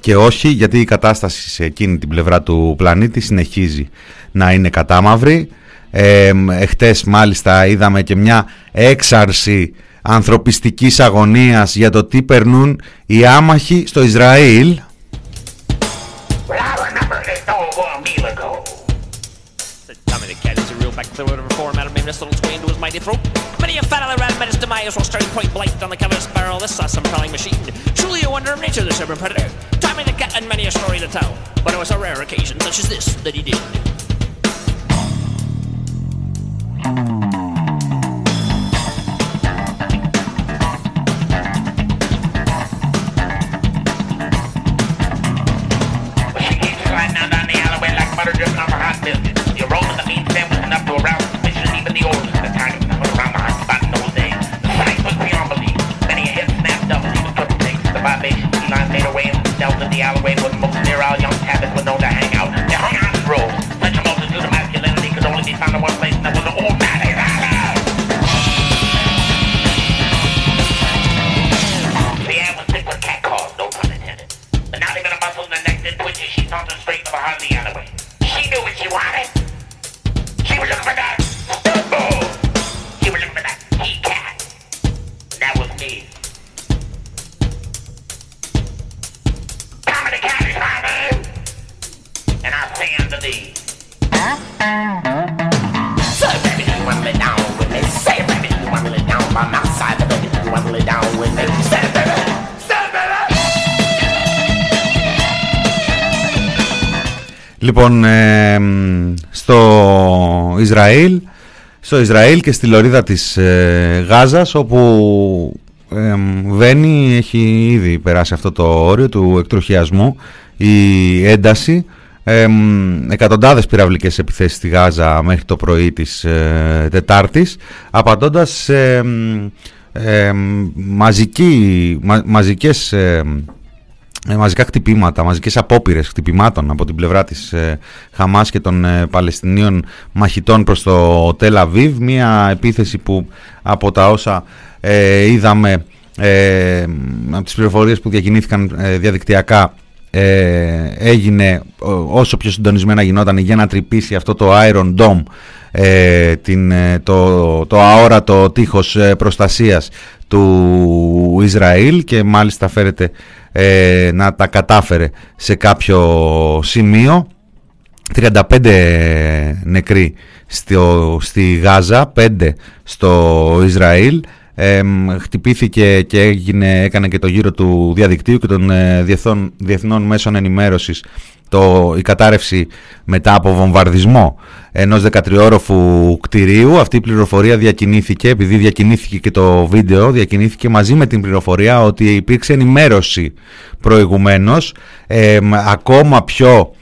Και όχι γιατί η κατάσταση σε εκείνη την πλευρά του πλανήτη συνεχίζει να είναι κατάμαυρη. Ε, εχθές μάλιστα είδαμε και μια έξαρση ανθρωπιστικής αγωνίας για το τι περνούν οι άμαχοι στο Ισραήλ. Back through of reform out of me, this little twin to his mighty throat. Many a other rat met his demise while staring point blank on the cover of Sparrow, this awesome prowling machine. Truly a wonder of nature, this urban predator. Tommy the cat had many a story to tell, but it was a rare occasion such as this that he did. by base, line fade away, delve in the alleyway, but most near our young tablets were known to hang out. The hang out rules, such a multitude of masculinity could only be found in one place, Λοιπόν, ε, μ, στο Ισραήλ, στο Ισραήλ και στη λωρίδα της ε, Γάζας όπου ε, μ, βαίνει, έχει ήδη περάσει αυτό το όριο του εκτροχιασμού η ένταση. Ε, μ, εκατοντάδες πυραυλικές επιθέσεις στη Γάζα μέχρι το πρωί της ε, Τετάρτης απαντώντας σε μ, ε, μ, μαζική, μα, μαζικές ε, ε, μαζικά χτυπήματα, μαζικές απόπειρες χτυπημάτων από την πλευρά της ε, Χαμάς και των ε, Παλαιστινίων μαχητών προς το Τελ Αβίβ. Μία επίθεση που από τα όσα ε, είδαμε ε, από τις πληροφορίες που διακινήθηκαν ε, διαδικτυακά ε, έγινε ο- όσο πιο συντονισμένα γινόταν για να τρυπήσει αυτό το Iron Dome ε, την, ε, το, το αόρατο τείχος ε, προστασίας του Ισραήλ και μάλιστα φέρεται ε, να τα κατάφερε σε κάποιο σημείο 35 νεκροί στο, στη Γάζα, 5 στο Ισραήλ. Ε, μ, χτυπήθηκε και έγινε, έκανε και το γύρο του διαδικτύου και των ε, διεθνών, διεθνών μέσων ενημέρωσης το, η κατάρρευση μετά από βομβαρδισμό ενός 13όροφου κτηρίου. Αυτή η πληροφορία διακινήθηκε, επειδή διακινήθηκε και το βίντεο, διακινήθηκε μαζί με την πληροφορία ότι υπήρξε ενημέρωση προηγουμένως. Ε, μ, ακόμα πιο ε,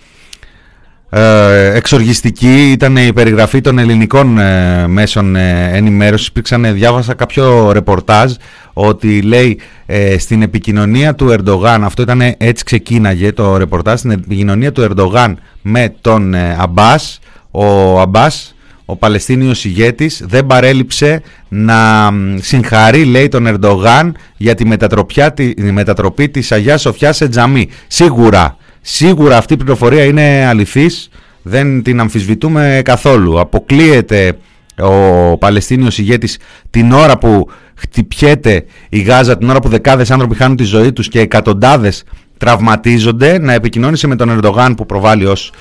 εξοργιστική ήταν η περιγραφή των ελληνικών ε, μέσων ε, ενημέρωσης. Υπήρξαν, ε, διάβασα κάποιο ρεπορτάζ ότι λέει ε, στην επικοινωνία του Ερντογάν, αυτό ήταν ε, έτσι ξεκίναγε το ρεπορτάζ, στην επικοινωνία του Ερντογάν με τον ε, Αμπάς, ο Αμπάς, ο Παλαιστίνιος ηγέτης δεν παρέλειψε να μ, συγχαρεί λέει τον Ερντογάν για τη, μετατροπιά, τη, τη μετατροπή της Αγιάς Σοφιάς σε τζαμί. Σίγουρα, σίγουρα αυτή η πληροφορία είναι αληθής, δεν την αμφισβητούμε καθόλου. Αποκλείεται ο Παλαιστίνιος ηγέτης την ώρα που χτυπιέται η Γάζα, την ώρα που δεκάδες άνθρωποι χάνουν τη ζωή τους και εκατοντάδες τραυματίζονται, να επικοινώνησε με τον Ερντογάν που προβάλλει ως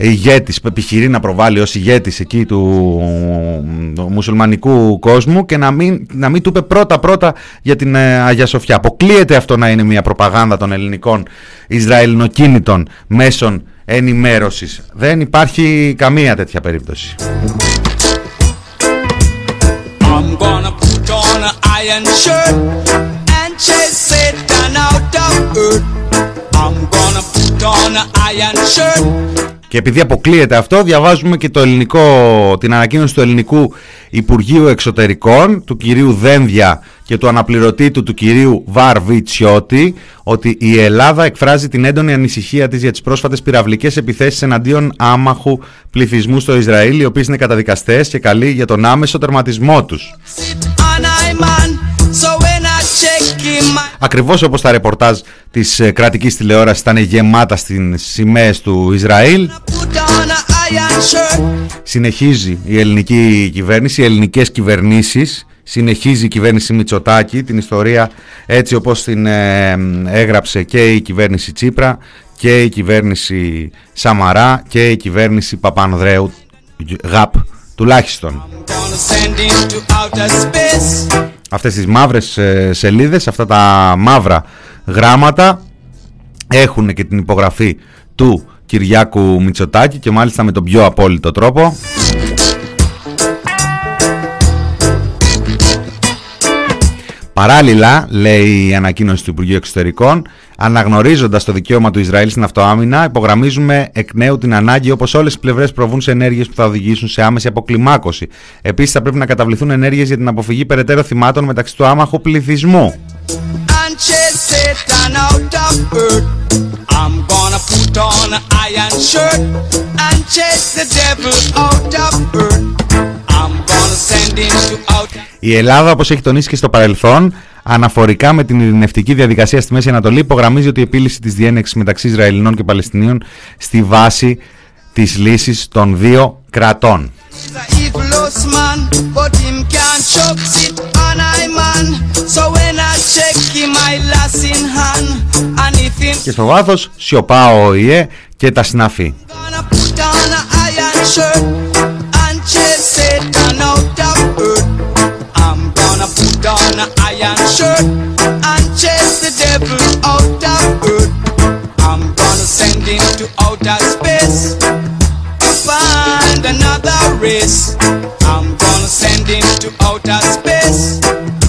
ηγέτης, που επιχειρεί να προβάλλει ως ηγέτης εκεί του, του μουσουλμανικού κόσμου και να μην, να μην του είπε πρώτα πρώτα για την ε, Αγία Σοφιά. Αποκλείεται αυτό να είναι μια προπαγάνδα των ελληνικών Ισραηλινοκίνητων μέσων ενημέρωσης. Δεν υπάρχει καμία τέτοια περίπτωση. I'm gonna put on an iron shirt and chase Satan out of earth. I'm gonna put on an iron shirt. Και επειδή αποκλείεται αυτό, διαβάζουμε και το ελληνικό, την ανακοίνωση του ελληνικού Υπουργείου Εξωτερικών, του κυρίου Δένδια και του αναπληρωτή του, του κυρίου Βαρβιτσιώτη, ότι η Ελλάδα εκφράζει την έντονη ανησυχία της για τις πρόσφατες πυραυλικές επιθέσεις εναντίον άμαχου πληθυσμού στο Ισραήλ, οι οποίες είναι καταδικαστές και καλεί για τον άμεσο τερματισμό τους. And I'm man, so when I check in my Ακριβώς όπως τα ρεπορτάζ της ε, κρατικής τηλεόρασης ήταν γεμάτα στις σημαίες του Ισραήλ, put on an iron shirt. συνεχίζει η ελληνική κυβέρνηση, οι ελληνικές κυβερνήσεις, συνεχίζει η κυβέρνηση Μητσοτάκη την ιστορία έτσι όπως την ε, έγραψε και η κυβέρνηση Τσίπρα και η κυβέρνηση Σαμαρά και η κυβέρνηση Παπανδρέου ΓΑΠ τουλάχιστον. Gonna send him to outer space. Αυτές τις μαύρες ε, σελίδες, αυτά τα μαύρα γράμματα έχουν και την υπογραφή του Κυριάκου Μητσοτάκη και μάλιστα με τον πιο απόλυτο τρόπο. Παράλληλα, λέει η ανακοίνωση του Υπουργείου Εξωτερικών, αναγνωρίζοντας το δικαίωμα του Ισραήλ στην αυτοάμυνα, υπογραμμίζουμε εκ νέου την ανάγκη όπως όλες οι πλευρές προβούν σε ενέργειες που θα οδηγήσουν σε άμεση αποκλιμάκωση. Επίσης, θα πρέπει να καταβληθούν ενέργειες για την αποφυγή περαιτέρω θυμάτων μεταξύ του άμαχου πληθυσμού. and chase Satan out of earth. I'm gonna put on an iron shirt and chase the devil out of earth. I'm gonna send him to outer Η Ελλάδα, όπως έχει τονίσει και στο παρελθόν, αναφορικά με την ειρηνευτική διαδικασία στη Μέση Ανατολή, υπογραμμίζει ότι η επίλυση της διένεξης μεταξύ Ισραηλινών και Παλαιστινίων στη βάση της λύσης των δύο κρατών. the evilest man, but him can't chuck it on I man. So when I check him, I last in hand. And if him Και στο βάθος, σιωπά ο ΙΕ και τα συναφή. On shirt and chase the devil out of earth. I'm gonna send him to outer space to find another race. I'm gonna send him to outer space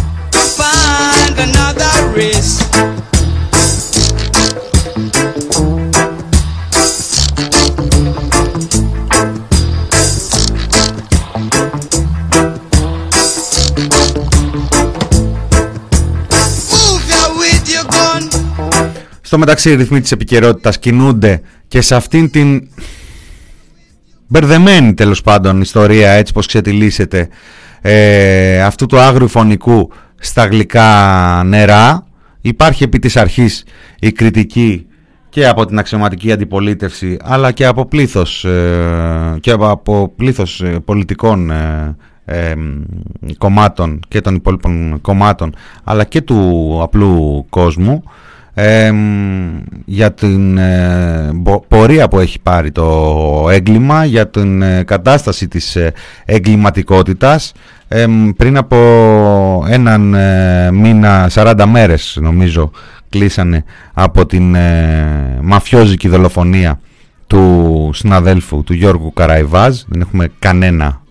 Στο μεταξύ, οι ρυθμοί της επικαιρότητας κινούνται και σε αυτήν την μπερδεμένη τέλος πάντων ιστορία, έτσι πως ξετυλίσσεται, ε, αυτού του άγριου φωνικού στα γλυκά νερά. Υπάρχει επί της αρχής η κριτική και από την αξιωματική αντιπολίτευση αλλά και από πλήθος, ε, και από, από πλήθος ε, πολιτικών ε, ε, κομμάτων και των υπόλοιπων κομμάτων αλλά και του απλού κόσμου ε, για την ε, μπο- πορεία που έχει πάρει το έγκλημα, για την ε, κατάσταση της ε, εγκληματικότητας. Ε, πριν από έναν ε, μήνα, 40 μέρες νομίζω, κλείσανε από την ε, μαφιόζικη δολοφονία του συναδέλφου του Γιώργου Καραϊβάζ. Δεν έχουμε κανένα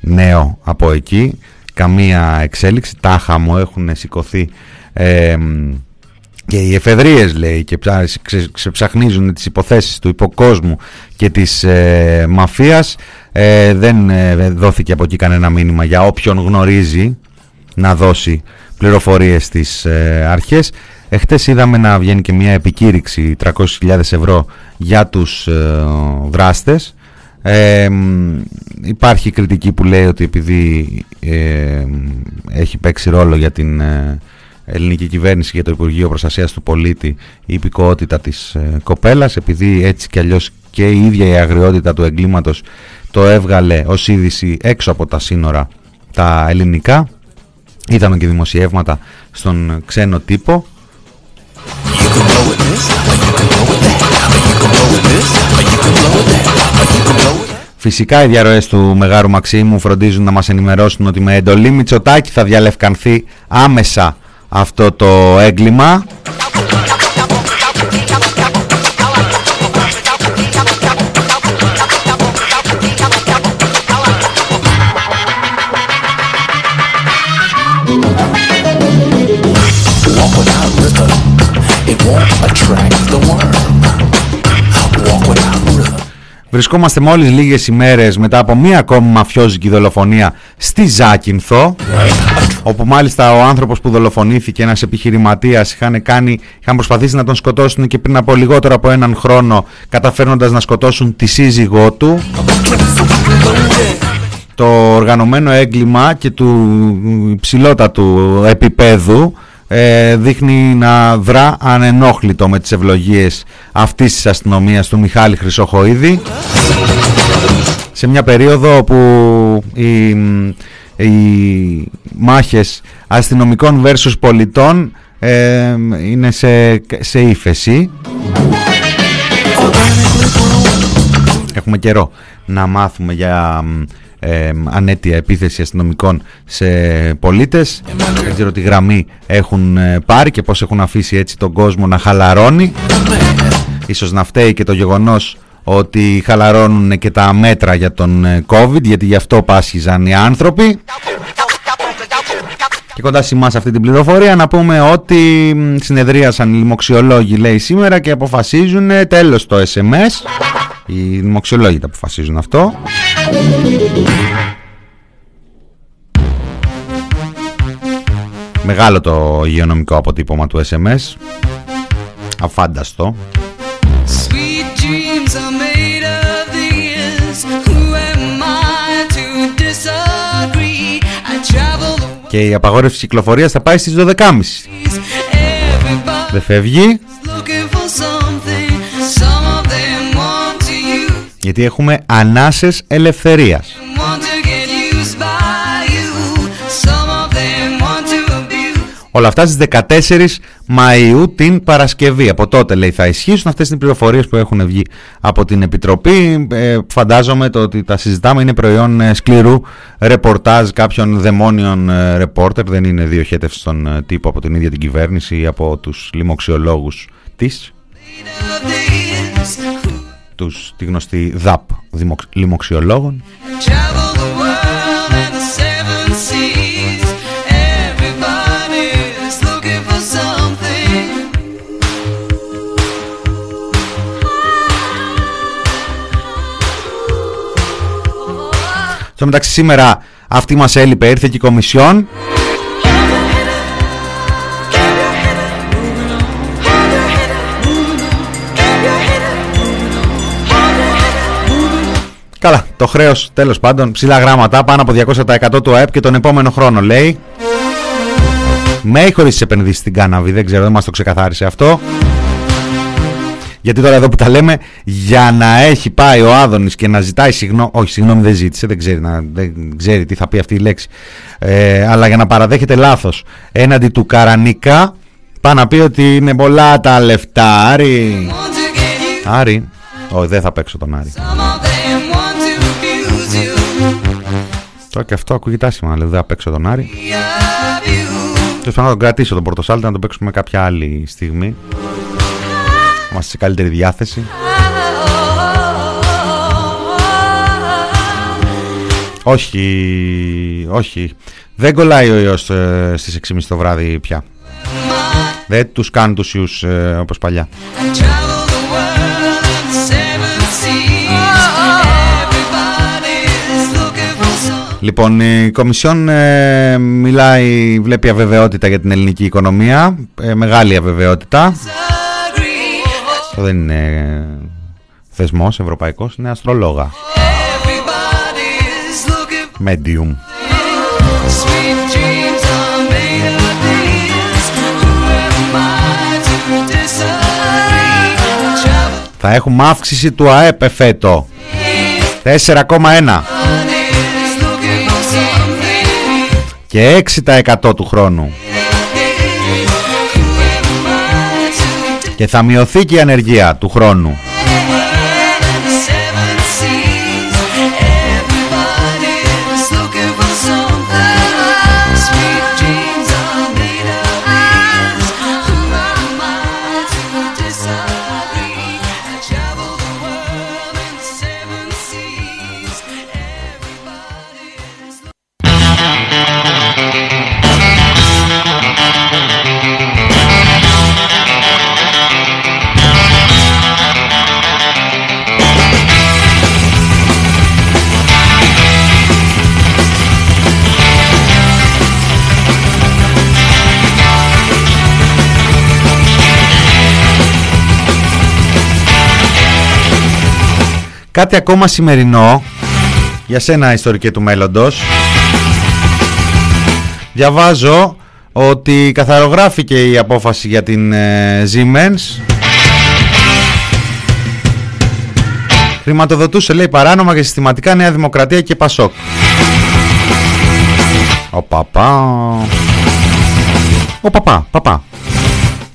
νέο από εκεί, καμία εξέλιξη. Τάχα μου έχουν σηκωθεί ε, και οι εφεδρείες λέει και ψά- ξε- ξεψαχνίζουν τις υποθέσεις του υποκόσμου και της ε, μαφίας ε, δεν ε, δόθηκε από εκεί κανένα μήνυμα για όποιον γνωρίζει να δώσει πληροφορίες στις ε, αρχές. Εχθές είδαμε να βγαίνει και μια επικήρυξη 300.000 ευρώ για τους ε, δράστες. Ε, μ, υπάρχει κριτική που λέει ότι επειδή ε, έχει παίξει ρόλο για την ε, ελληνική κυβέρνηση και το Υπουργείο Προστασίας του Πολίτη η υπηκοότητα της ε, κοπέλας επειδή έτσι κι αλλιώς και η ίδια η αγριότητα του εγκλήματος το έβγαλε ως είδηση έξω από τα σύνορα τα ελληνικά είδαμε και δημοσιεύματα στον ξένο τύπο. Φυσικά οι διαρροές του Μεγάρου Μαξίμου φροντίζουν να μας ενημερώσουν ότι με εντολή Μητσοτάκη θα διαλευκανθεί άμεσα αυτό το έγκλημα. Βρισκόμαστε μόλις λίγες ημέρες μετά από μία ακόμη μαφιόζικη δολοφονία στη Ζάκυνθο όπου μάλιστα ο άνθρωπος που δολοφονήθηκε ένας επιχειρηματίας είχαν, κάνει, είχαν προσπαθήσει να τον σκοτώσουν και πριν από λιγότερο από έναν χρόνο καταφέρνοντας να σκοτώσουν τη σύζυγό του. Το οργανωμένο έγκλημα και του υψηλότατου επίπεδου ε, δείχνει να δρά ανενόχλητο με τις ευλογίες αυτής της αστυνομίας του Μιχάλη Χρυσοχοίδη. Σε μια περίοδο όπου οι, οι μάχες αστυνομικών versus πολιτών ε, είναι σε, σε ύφεση. Έχουμε καιρό να μάθουμε για ε, ανέτεια επίθεση αστυνομικών σε πολίτες. Δεν ξέρω τι γραμμή έχουν ε, πάρει και πως έχουν αφήσει έτσι τον κόσμο να χαλαρώνει. Ίσως να φταίει και το γεγονός ότι χαλαρώνουν και τα μέτρα για τον ε, COVID γιατί γι' αυτό πάσχιζαν οι άνθρωποι. Και κοντά σε εμάς αυτή την πληροφορία να πούμε ότι συνεδρίασαν οι λοιμοξιολόγοι λέει σήμερα και αποφασίζουν τέλος το SMS οι δημοξιολόγοι τα αποφασίζουν αυτό Μεγάλο το υγειονομικό αποτύπωμα του SMS Αφάνταστο Sweet dreams are made of these. Who am I to disagree? I travel the Και η απαγόρευση κυκλοφορίας θα πάει στις 12.30 everybody Δεν φεύγει γιατί έχουμε ανάσες ελευθερίας want to get used by you. Some of them want to abuse. Όλα αυτά στις 14 Μαΐου την Παρασκευή. Από τότε λέει θα ισχύσουν αυτές είναι οι πληροφορίες που έχουν βγει από την Επιτροπή. Ε, φαντάζομαι το ότι τα συζητάμε είναι προϊόν ε, σκληρού ρεπορτάζ κάποιων δαιμόνιων ε, ρεπόρτερ. Δεν είναι διοχέτευση στον ε, τύπο από την ίδια την κυβέρνηση ή από τους λοιμοξιολόγους της. Τους, τη γνωστή ΔΑΠ δημοξ- λοιμοξιολόγων. Travel the world and the seven seas. Everybody's looking for something. Στο μεταξύ σήμερα αυτή μας έλειπε, ήρθε και η Κομισιόν. Καλά, το χρέος τέλος πάντων ψηλά γράμματα πάνω από 200% του ΑΕΠ και τον επόμενο χρόνο λέει. Με ή χωρίς τις επενδύσεις στην κάναβη, δεν ξέρω, δεν μας το ξεκαθάρισε αυτό. Γιατί τώρα εδώ που τα λέμε, για να έχει πάει ο Άδωνης και να ζητάει συγγνώμη, όχι συγγνώμη δεν ζήτησε, δεν ξέρει, να, δεν ξέρει τι θα πει αυτή η λέξη, ε, αλλά για να παραδέχεται λάθος έναντι του Καρανίκα, πάει να πει ότι είναι πολλά τα λεφτά, Άρη. Άρη, όχι δεν θα παίξω τον Άρη. Τώρα και αυτό ακούγεται άσχημα, δηλαδή δεν θα παίξω τον Άρη. Of you. Τέλος πάντων να τον κρατήσω τον Πορτοσάλτη να τον παίξουμε κάποια άλλη στιγμή. Να είμαστε σε καλύτερη διάθεση. Όχι, όχι. Δεν κολλάει ο ιός ε, στις 6.30 το βράδυ πια. Δεν τους κάνουν τους ιούς ε, όπως παλιά. Λοιπόν, η Κομισιόν ε, μιλάει, βλέπει αβεβαιότητα για την ελληνική οικονομία. Ε, μεγάλη αβεβαιότητα. Αυτό δεν είναι ε, θεσμός ευρωπαϊκός, είναι αστρολόγα. Everybody's looking Medium. Sweet dreams are made of these. Who am I to disagree? Travel Θα έχουμε αύξηση του ΑΕΠ εφέτο. 4,1 και 6% του χρόνου. Και θα μειωθεί και η ανεργία του χρόνου. Κάτι ακόμα σημερινό για σένα ιστορική του μέλλοντος. Διαβάζω ότι καθαρογράφηκε η απόφαση για την ε, Siemens. Χρηματοδοτούσε λέει παράνομα και συστηματικά Νέα Δημοκρατία και Πασόκ. Ο παπά. Ο παπά, παπά.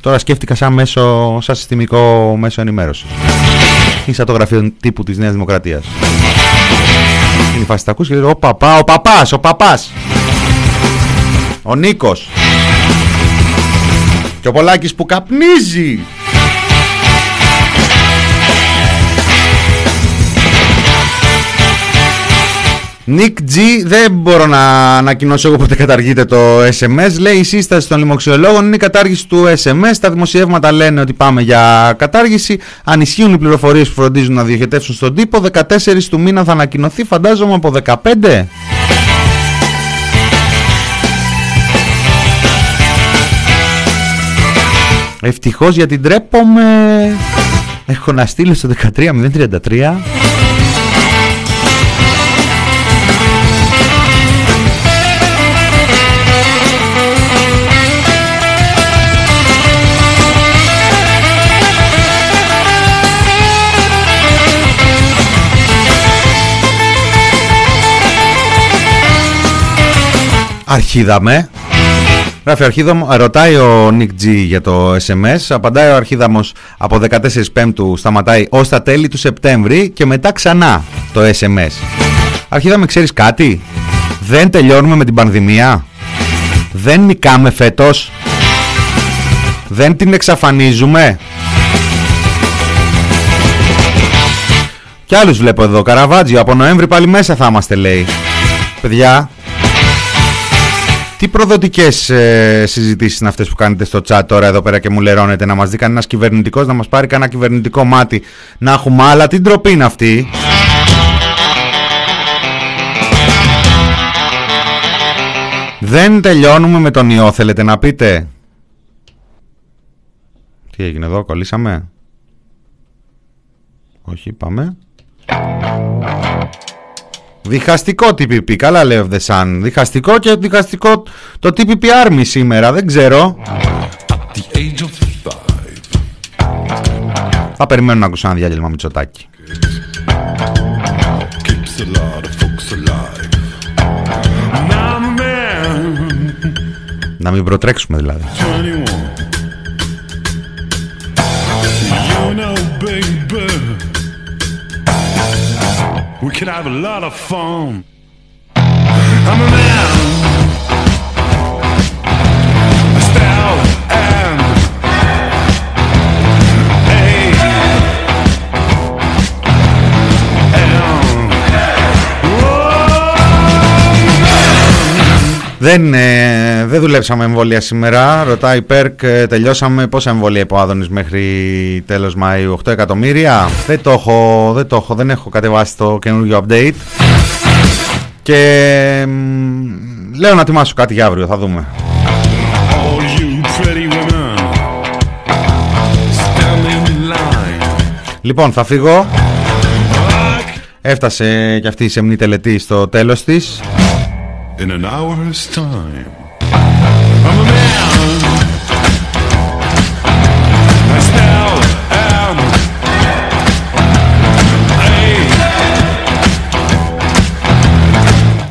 Τώρα σκέφτηκα σαν, μέσο, σαν συστημικό μέσο ενημέρωσης. Είναι σαν το γραφείο τύπου της Νέας Δημοκρατίας. Είναι η φάση τα ακούς και λέει, ο παπά, ο παπάς, ο παπάς. Ο Νίκος. Και ο Πολάκης που καπνίζει. Nick G, δεν μπορώ να ανακοινώσω εγώ πότε καταργείται το SMS. Λέει η σύσταση των λοιμοξιολόγων είναι η κατάργηση του SMS. Τα δημοσιεύματα λένε ότι πάμε για κατάργηση. Αν ισχύουν οι πληροφορίες που φροντίζουν να διοχετεύσουν στον τύπο, 14 του μήνα θα ανακοινωθεί, φαντάζομαι από 15. Ευτυχώς γιατί ντρέπομαι Έχω να στείλω στο 13033 Αρχίδαμε Γράφει ο Αρχίδαμο, ρωτάει ο Νικ G για το SMS, απαντάει ο Αρχίδαμος από 14 Πέμπτου σταματάει ως τα τέλη του Σεπτέμβρη και μετά ξανά το SMS. Αρχίδαμε ξέρεις κάτι, δεν τελειώνουμε με την πανδημία, δεν νικάμε φέτος, δεν την εξαφανίζουμε. Κι άλλους βλέπω εδώ, Καραβάτζιο, από Νοέμβρη πάλι μέσα θα είμαστε λέει. Παιδιά, τι προδοτικές ε, συζητήσεις είναι αυτές που κάνετε στο chat τώρα εδώ πέρα και μου λερώνετε να μας δει κανένας κυβερνητικός, να μας πάρει κανένα κυβερνητικό μάτι να έχουμε άλλα; Τι ντροπή είναι αυτή; Δεν τελειώνουμε με τον ιό, θέλετε να πείτε; Τι έγινε εδώ, κολλήσαμε; Όχι, πάμε. Διχαστικό TPP, καλά λέει ο Δεσάν. Διχαστικό και διχαστικό το TPP Army σήμερα, δεν ξέρω. Θα περιμένω να ακούσω ένα διάγγελμα με τσοτάκι. Να μην προτρέξουμε δηλαδή. We can have a lot of fun. I'm a man. A Style Δεν, ε, δεν δουλέψαμε εμβόλια σήμερα. Ρωτάει Πέρκ, ε, τελειώσαμε πόσα εμβόλια είπε ο Άδωνης μέχρι τέλος Μαΐου; 8 εκατομμύρια. Δεν το έχω, δεν το έχω, δεν έχω κατεβάσει το καινούργιο update. Και μ, λέω να ετοιμάσω κάτι για αύριο, θα δούμε. All you pretty women, stand in line. Λοιπόν, θα φύγω. Έφτασε και αυτή η σεμνή τελετή στο τέλος της. In an hour's time, I'm a man. I still am. Hey.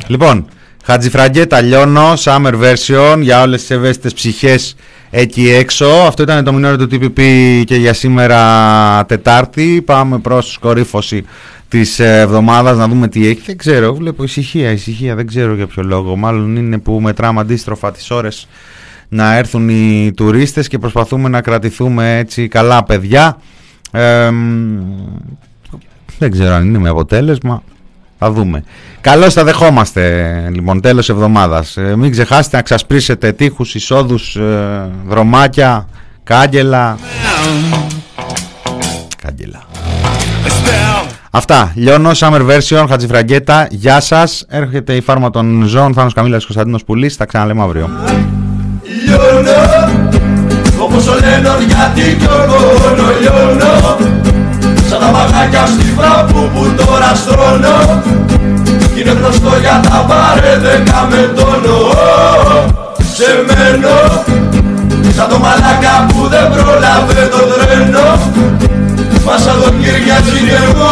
Λοιπόν, Χατζιφραγκέτα λιώνω, summer version για όλες τις ευαίσθητες ψυχές εκεί έξω. Αυτό ήταν το μηνόριο του TPP και για σήμερα Τετάρτη. Πάμε προς κορύφωση της ε, εβδομάδας να δούμε τι έχει. Δεν ξέρω, βλέπω ησυχία, ησυχία, δεν ξέρω για ποιο λόγο. Μάλλον είναι που μετράμε αντίστροφα τις ώρες να έρθουν οι τουρίστες και προσπαθούμε να κρατηθούμε έτσι καλά παιδιά. Ε, μ, δεν ξέρω αν είναι με αποτέλεσμα. Θα δούμε. Καλώς τα δεχόμαστε λοιπόν τέλος εβδομάδας. Ε, μην ξεχάσετε να ξασπρίσετε τείχους, εισόδους, ε, δρομάκια, κάγκελα. Κάγκελα. Αυτά. Λιώνω, Summer Version, Χατζηφραγκέτα. Γεια σας. Έρχεται η φάρμα των ζώων. Θάνος Καμίλας Κωνσταντίνος Πουλής. Τα ξαναλέμε αύριο. Λιώνω Όπως ο λένε γιατί κι εγώ λιώνω Σαν τα μαγάκια στη φραπού που τώρα στρώνω Είναι γνωστό για τα βαρέδεκα με τόνο Σε μένω Σαν το μαλάκα που δεν πρόλαβε το τρένο Μα σαν τον Κυριάκη και εγώ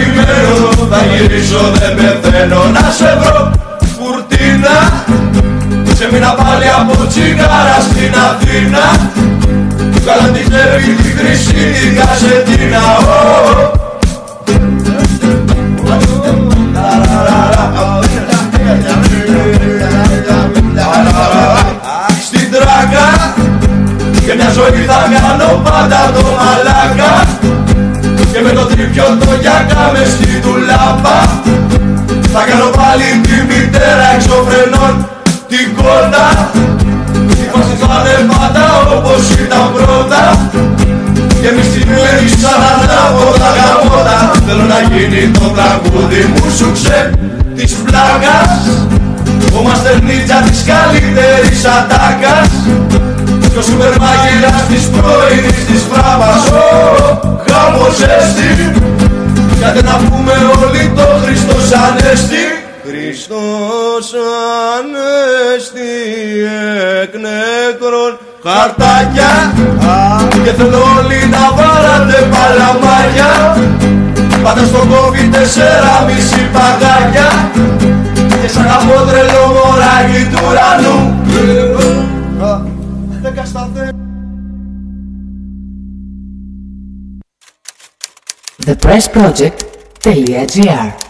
θα επιμένω Θα γυρίσω δεν πεθαίνω. Να σε βρω Κουρτίνα. Σε μήνα πάλι από τσιγάρα στην Αθήνα. Καλά τη χέρι τη χρυσή την κασετίνα Ω, Στην τράκα Και μια ζωή θα κάνω πάντα το μαλάκα Και με το τρίπιο το γιακά μες στη τουλάπα Θα κάνω πάλι τη μητέρα εξωφρενών Την κότα Η φάση θα είναι πάντα όπως ήταν πρώτα. Και εμείς την σαν από τα γαμώτα. Θέλω να γίνει το τραγούδι μου σου ξέ της πλάκας Ο μαστερνίτσα της καλύτερης ατάκας Και ο σούπερ μάγειρας της πρωινής της φράπας Ω, γάμος έστι Κάτε να πούμε όλοι το Χριστός Ανέστη. Χριστός Ανέστη εκ νεκρών χαρτάκια. Και θέλω όλοι να βάρατε παλαμάκια Πάτε στον κόβι τέσσερα μισή παγάκια. Και σαν από τρελό μωράκι του ουρανού The Press Project, ThePressproject.gr